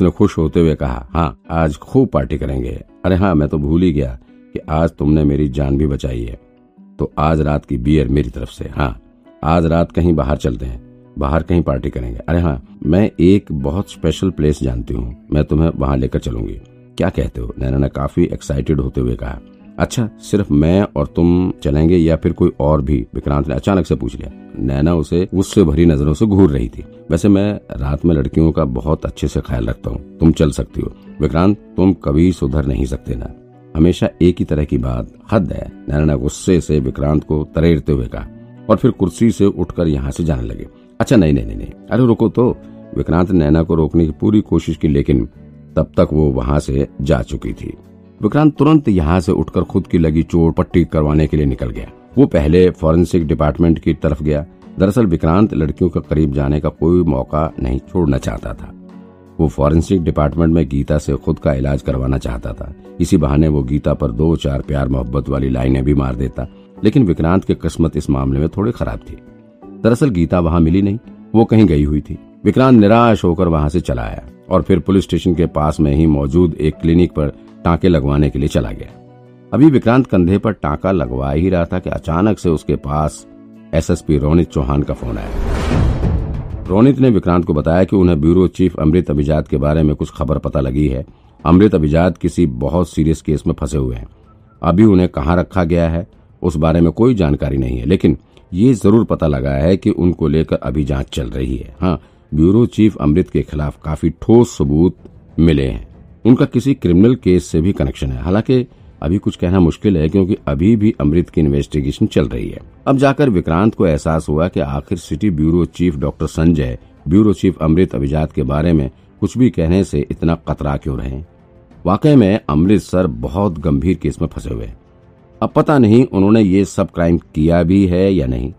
उसने खुश होते हुए कहा हाँ आज खूब पार्टी करेंगे। अरे हाँ मैं तो भूल ही गया कि आज तुमने मेरी जान भी बचाई है। तो आज रात की बियर मेरी तरफ़ से हाँ। आज रात कहीं बाहर चलते हैं, बाहर कहीं पार्टी करेंगे। अरे हाँ मैं एक बहुत स्पेशल प्लेस जानती हूँ, मैं तुम्हें वहाँ लेकर चलूँगी। क्या कहते हो? नैना ने काफ़ी एक्साइटेड होते हुए कहा अच्छा सिर्फ़ मैं और तुम चलेंगे या फिर कोई और भी? विक्रांत ने अचानक से पूछ लिया। नैना उसे गुस्से भरी नज़रों से घूर रही थी। वैसे मैं रात में लड़कियों का बहुत अच्छे से ख्याल रखता हूँ। तुम चल सकती हो। विक्रांत, तुम कभी सुधर नहीं सकते ना। हमेशा एक ही तरह की बात हद है, नैना ने गुस्से से विक्रांत को तरेरते हुए कहा और फिर कुर्सी से उठकर यहाँ से जाने लगे। अच्छा नहीं नहीं नहीं अरे, रुको तो। विक्रांत नैना को रोकने की पूरी कोशिश की, लेकिन तब तक वो वहाँ से जा चुकी थी। विक्रांत तुरंत यहाँ से उठकर खुद की लगी चोट पट्टी करवाने के लिए निकल गया। वो पहले फॉरेंसिक डिपार्टमेंट की तरफ़ गया। दरअसल विक्रांत लड़कियों के करीब जाने का कोई मौका नहीं छोड़ना चाहता था। वो फॉरेंसिक डिपार्टमेंट में गीता से खुद का इलाज करवाना चाहता था। इसी बहाने वो गीता पर दो चार प्यार मोहब्बत वाली लाइनें भी मार देता, लेकिन विक्रांत की किस्मत इस मामले में थोड़ी खराब थी। दरअसल गीता वहाँ मिली नहीं, वो कहीं गई हुई थी। विक्रांत निराश होकर वहाँ से चला आया और फिर पुलिस स्टेशन के पास में ही मौजूद एक क्लिनिक पर टांके लगवाने के लिए चला गया। अभी विक्रांत कंधे पर टांका लगवा ही रहा था कि अचानक से उसके पास एसएसपी रोनित चौहान का फ़ोन आया। रोनित ने विक्रांत को बताया कि उन्हें ब्यूरो चीफ अमृत अभिजात के बारे में कुछ खबर पता लगी है। अमृत अभिजात किसी बहुत सीरियस केस में फंसे हुए हैं। अभी उन्हें कहाँ रखा गया है, उस बारे में कोई जानकारी नहीं है, लेकिन ये ज़रूर पता लगा है कि उनको लेकर अभी जाँच चल रही है। हाँ ब्यूरो चीफ अमृत के खिलाफ काफ़ी ठोस सबूत मिले हैं। उनका किसी क्रिमिनल केस से भी कनेक्शन है। हालाँकि अभी कुछ कहना मुश्किल है, क्योंकि अभी भी अमृत की इन्वेस्टिगेशन चल रही है। अब जाकर विक्रांत को एहसास हुआ कि आखिर city bureau chief doctor Sanjay, bureau chief Amrit Abhijat के बारे में कुछ भी कहने से इतना कतरा क्यों रहे? वाकई में अमृत सर बहुत गंभीर केस में फंसे हुए अब पता नहीं उन्होंने ये सब क्राइम किया भी है या नहीं।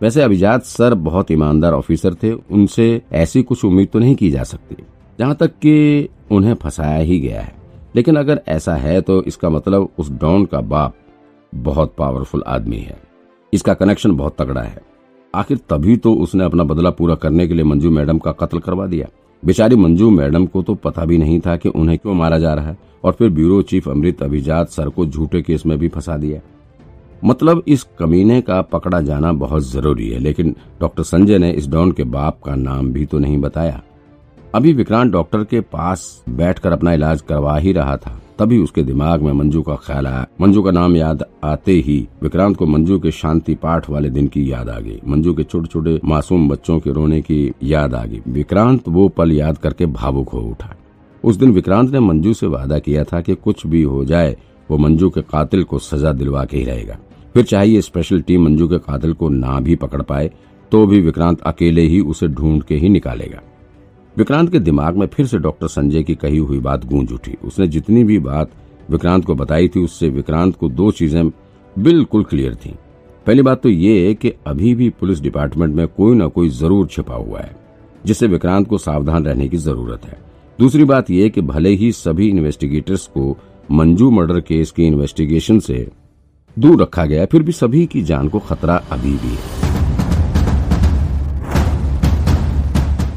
वैसे अभिजात सर बहुत ईमानदार ऑफिसर थे, उनसे ऐसी कुछ उम्मीद तो नहीं की जा सकती। जहाँ तक कि उन्हें फंसाया ही गया है। लेकिन अगर ऐसा है तो इसका मतलब उस डॉन का बाप बहुत पावरफुल आदमी है। इसका कनेक्शन बहुत तगड़ा है। आखिर तभी तो उसने अपना बदला पूरा करने के लिए मंजू मैडम का कत्ल करवा दिया। बेचारी मंजू मैडम को तो पता भी नहीं था कि उन्हें क्यों मारा जा रहा है, और फिर ब्यूरो चीफ अमृत अभिजात सर को झूठे केस में भी फंसा दिया। मतलब इस कमीने का पकड़ा जाना बहुत ज़रूरी है, लेकिन डॉक्टर संजय ने इस डॉन के बाप का नाम भी तो नहीं बताया। अभी विक्रांत डॉक्टर के पास बैठकर अपना इलाज करवा ही रहा था। तभी उसके दिमाग में मंजू का ख्याल आया। मंजू का नाम याद आते ही विक्रांत को मंजू के शांति पाठ वाले दिन की याद आ गई। मंजू के छोटे छोटे मासूम बच्चों के रोने की याद आ गई। विक्रांत वो पल याद करके भावुक हो उठा। उस दिन विक्रांत ने मंजू से वादा किया था कि कुछ भी हो जाए, वो मंजू के कातिल को सजा दिलवा के ही रहेगा। फिर चाहे ये स्पेशल टीम मंजू के कातिल को ना भी पकड़ पाए तो भी विक्रांत अकेले ही उसे ढूंढ के ही निकालेगा। विक्रांत के दिमाग में फिर से डॉक्टर संजय की कही हुई बात गूंज उठी। उसने जितनी भी बात विक्रांत को बताई थी, उससे विक्रांत को दो चीज़ें बिल्कुल क्लियर थी। पहली बात तो ये कि अभी भी पुलिस डिपार्टमेंट में कोई ना कोई ज़रूर छिपा हुआ है, जिससे विक्रांत को सावधान रहने की ज़रूरत है। दूसरी बात यह कि भले ही सभी इन्वेस्टिगेटर्स को मंजू मर्डर केस की इन्वेस्टिगेशन से दूर रखा गया फिर भी सभी की जान को खतरा अभी भी है।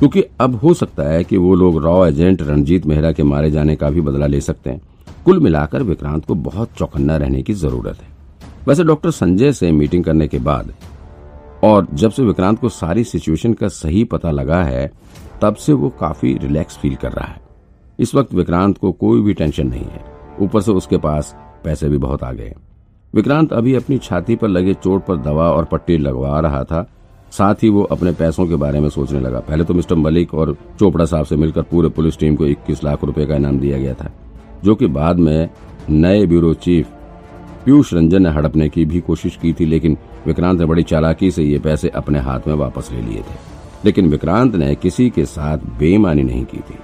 क्योंकि अब हो सकता है कि वो लोग रॉ एजेंट रणजीत मेहरा के मारे जाने का भी बदला ले सकते हैं। कुल मिलाकर विक्रांत को बहुत चौकन्ना रहने की ज़रूरत है। वैसे डॉक्टर संजय से मीटिंग करने के बाद और जब से विक्रांत को सारी सिचुएशन का सही पता लगा है, तब से वो काफ़ी रिलैक्स फील कर रहा है। इस वक्त विक्रांत को कोई भी टेंशन नहीं है। ऊपर से उसके पास पैसे भी बहुत आ गए। विक्रांत अभी अपनी छाती पर लगे चोट पर दवा और पट्टी लगवा रहा था। साथ ही वो अपने पैसों के बारे में सोचने लगा। पहले तो मिस्टर मलिक और चोपड़ा साहब से मिलकर पूरे पुलिस टीम को 21 लाख रुपए का इनाम दिया गया था, जो कि बाद में नए ब्यूरो चीफ पीयूष रंजन ने हड़पने की भी कोशिश की थी, लेकिन विक्रांत ने बड़ी चालाकी से ये पैसे अपने हाथ में वापस ले लिए थे। लेकिन विक्रांत ने किसी के साथ बेईमानी नहीं की थी।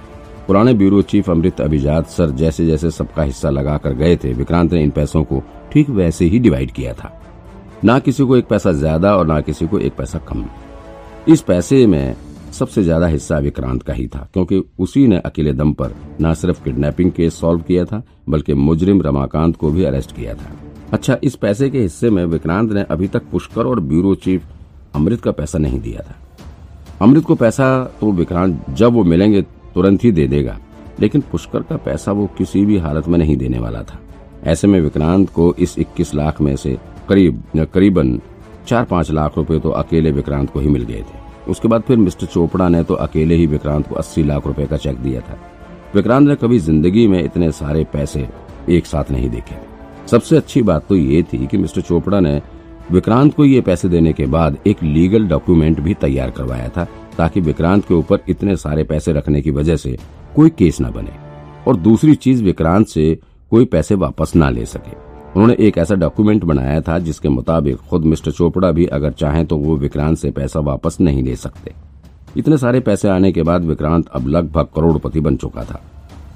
पुराने ब्यूरो चीफ अमृत अभिजात सर जैसे जैसे सबका हिस्सा लगाकर गए थे, विक्रांत ने इन पैसों को ठीक वैसे ही डिवाइड किया था। ना किसी को एक पैसा ज़्यादा और ना किसी को एक पैसा कम। इस पैसे में सबसे ज़्यादा हिस्सा विक्रांत का ही था, क्योंकि उसी ने अकेले दम पर न सिर्फ़ किडनैपिंग केस सॉल्व किया था, बल्कि मुजरिम रमाकांत को भी अरेस्ट किया था। अच्छा इस पैसे के हिस्से में विक्रांत ने अभी तक पुष्कर और ब्यूरो चीफ अमृत का पैसा नहीं दिया था। अमृत को पैसा तो विक्रांत जब वो मिलेंगे तुरंत ही दे देगा, लेकिन पुष्कर का पैसा वो किसी भी हालत में नहीं देने वाला था। ऐसे में विक्रांत को इस 21 लाख में से करीब करीबन चार पाँच लाख रुपए तो अकेले विक्रांत को ही मिल गए थे। उसके बाद फिर मिस्टर चोपड़ा ने तो अकेले ही विक्रांत को अस्सी लाख रुपए का चेक दिया था। विक्रांत ने कभी ज़िंदगी में इतने सारे पैसे एक साथ नहीं देखे। सबसे अच्छी बात तो ये थी कि मिस्टर चोपड़ा ने विक्रांत को ये पैसे देने के बाद एक लीगल डॉक्यूमेंट भी तैयार करवाया था, ताकि विक्रांत के ऊपर इतने सारे पैसे रखने की वजह से कोई केस न बने और दूसरी चीज़ विक्रांत से कोई पैसे वापस ना ले सके। उन्होंने एक ऐसा डॉक्यूमेंट बनाया था जिसके मुताबिक खुद मिस्टर चोपड़ा भी अगर चाहें तो वो विक्रांत से पैसा वापस नहीं ले सकते। इतने सारे पैसे आने के बाद विक्रांत अब लगभग करोड़पति बन चुका था।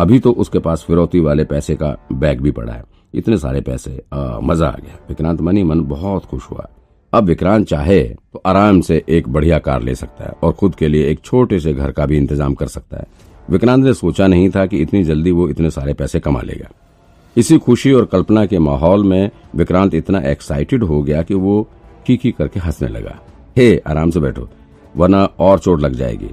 अभी तो उसके पास फिरौती वाले पैसे का बैग भी पड़ा है। इतने सारे पैसे आ, मज़ा आ गया। विक्रांत मनी मन बहुत खुश हुआ। अब विक्रांत चाहे तो आराम से एक बढ़िया कार ले सकता है और खुद के लिए एक छोटे से घर का भी इंतज़ाम कर सकता है। विक्रांत ने सोचा नहीं था कि इतनी जल्दी वो इतने सारे पैसे कमा लेगा। इसी खुशी और कल्पना के माहौल में विक्रांत इतना एक्साइटेड हो गया कि वो की की करके हंसने लगा। हे, आराम से बैठो, वरना और चोट लग जाएगी।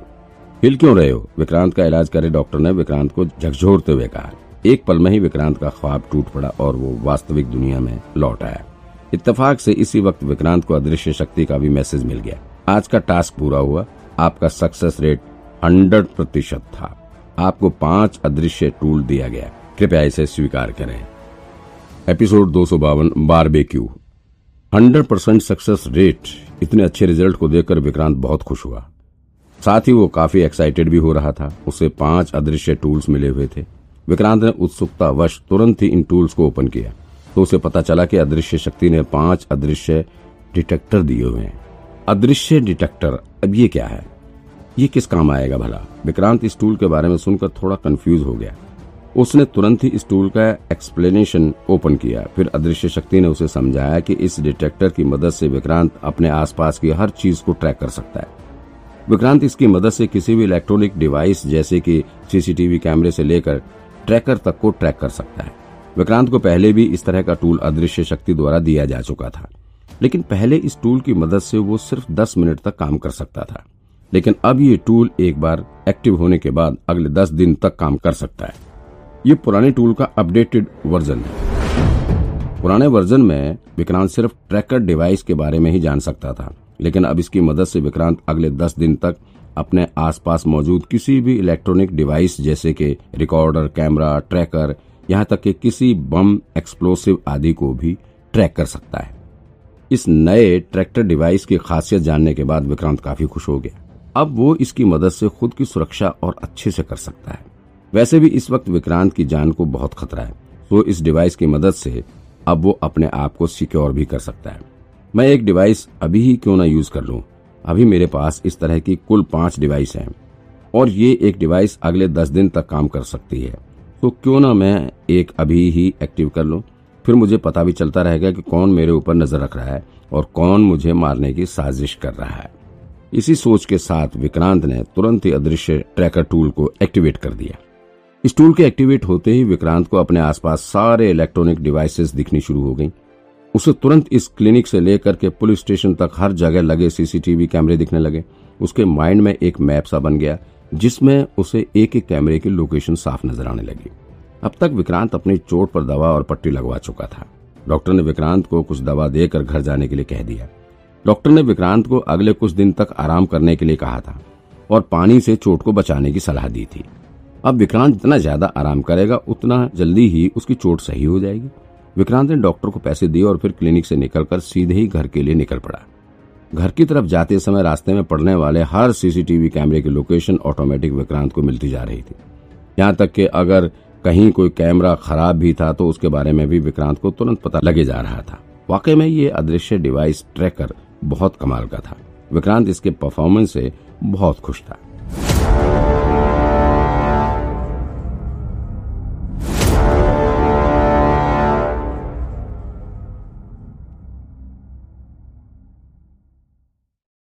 हिल क्यों रहे हो? विक्रांत का इलाज करे डॉक्टर ने विक्रांत को झकझोरते हुए कहा। एक पल में ही विक्रांत का ख्वाब टूट पड़ा और वो वास्तविक दुनिया में लौट आया। इत्तेफाक से इसी वक्त विक्रांत को अदृश्य शक्ति का भी मैसेज मिल गया। आज का टास्क पूरा हुआ। आपका सक्सेस रेट हंड्रेड प्रतिशत था। आपको पाँच अदृश्य टूल दिया गया। कृपया इसे स्वीकार करें। एपिसोड दो सौ बावन, barbecue. Hundred percent success rate, इतने अच्छे रिज़ल्ट को देखकर विक्रांत बहुत खुश हुआ। साथ ही वो काफ़ी एक्साइटेड भी हो रहा था, उसे पाँच अदृश्य टूल्स मिले हुए थे। विक्रांत ने उत्सुकता वश तुरंत ही इन टूल्स को ओपन किया तो उसे पता चला कि अदृश्य शक्ति ने पाँच अदृश्य डिटेक्टर दिए हुए हैं। अदृश्य डिटेक्टर, अब ये क्या है? ये किस काम आएगा भला? विक्रांत इस टूल के बारे में सुनकर थोड़ा कंफ्यूज हो गया। उसने तुरंत ही इस टूल का एक्सप्लेनेशन ओपन किया। फिर अदृश्य शक्ति ने उसे समझाया कि इस डिटेक्टर की मदद से विक्रांत अपने आसपास की हर चीज़ को ट्रैक कर सकता है। विक्रांत इसकी मदद से किसी भी इलेक्ट्रॉनिक डिवाइस जैसे कि सीसीटीवी कैमरे से लेकर ट्रैकर तक को ट्रैक कर सकता है। विक्रांत को पहले भी इस तरह का टूल अदृश्य शक्ति द्वारा दिया जा चुका था। लेकिन पहले इस टूल की मदद से वो सिर्फ़ दस मिनट तक काम कर सकता था। लेकिन अब ये टूल एक बार एक्टिव होने के बाद अगले दस दिन तक काम कर सकता है। ये पुराने टूल का अपडेटेड वर्जन है। पुराने वर्जन में विक्रांत सिर्फ़ ट्रैकर डिवाइस के बारे में ही जान सकता था, लेकिन अब इसकी मदद से विक्रांत अगले दस दिन तक अपने आसपास मौजूद किसी भी इलेक्ट्रॉनिक डिवाइस जैसे कि रिकॉर्डर कैमरा ट्रैकर यहाँ तक कि किसी बम एक्सप्लोसिव आदि को भी ट्रैक कर सकता है। इस नए ट्रैक्टर डिवाइस की खासियत जानने के बाद विक्रांत काफ़ी खुश हो गया। अब वो इसकी मदद से खुद की सुरक्षा और अच्छे से कर सकता है। वैसे भी इस वक्त विक्रांत की जान को बहुत खतरा है तो इस डिवाइस की मदद से अब वो अपने आप को सिक्योर भी कर सकता है। मैं एक डिवाइस अभी ही क्यों ना यूज़ कर लूँ? अभी मेरे पास इस तरह की कुल पाँच डिवाइस हैं, और ये एक डिवाइस अगले दस दिन तक काम कर सकती है। तो क्यों ना मैं एक अभी ही एक्टिव कर लूँ? फिर मुझे पता भी चलता रहेगा कि कौन मेरे ऊपर नज़र रख रहा है और कौन मुझे मारने की साजिश कर रहा है। इसी सोच के साथ विक्रांत ने तुरंत ही अदृश्य ट्रैकर टूल को एक्टिवेट कर दिया। इस टूल के एक्टिवेट होते ही विक्रांत को अपने आसपास सारे इलेक्ट्रॉनिक डिवाइसेस दिखनी शुरू हो गईं। उसे तुरंत इस क्लिनिक से लेकर के पुलिस स्टेशन तक हर जगह लगे सीसीटीवी कैमरे दिखने लगे। उसके माइंड में एक मैप सा बन गया, जिसमें उसे एक एक कैमरे की लोकेशन साफ़ नज़र आने लगी। अब तक विक्रांत अपनी चोट पर दवा और पट्टी लगवा चुका था। डॉक्टर ने विक्रांत को कुछ दवा देकर घर जाने के लिए कह दिया। डॉक्टर ने विक्रांत को अगले कुछ दिन तक आराम करने के लिए कहा था और पानी से चोट को बचाने की सलाह दी थी। अब विक्रांत जितना ज़्यादा आराम करेगा, उतना जल्दी ही उसकी चोट सही हो जाएगी। विक्रांत ने डॉक्टर को पैसे दिए और फिर क्लिनिक से निकलकर सीधे ही घर के लिए निकल पड़ा। घर की तरफ़ जाते समय रास्ते में पड़ने वाले हर सीसीटीवी कैमरे की लोकेशन ऑटोमेटिक विक्रांत को मिलती जा रही थी। यहाँ तक कि अगर कहीं कोई कैमरा खराब भी था तो उसके बारे में भी विक्रांत को तुरंत पता लगे जा रहा था। वाकई में ये अदृश्य डिवाइस ट्रैकर बहुत कमाल का था। विक्रांत इसके परफॉर्मेंस से बहुत खुश था।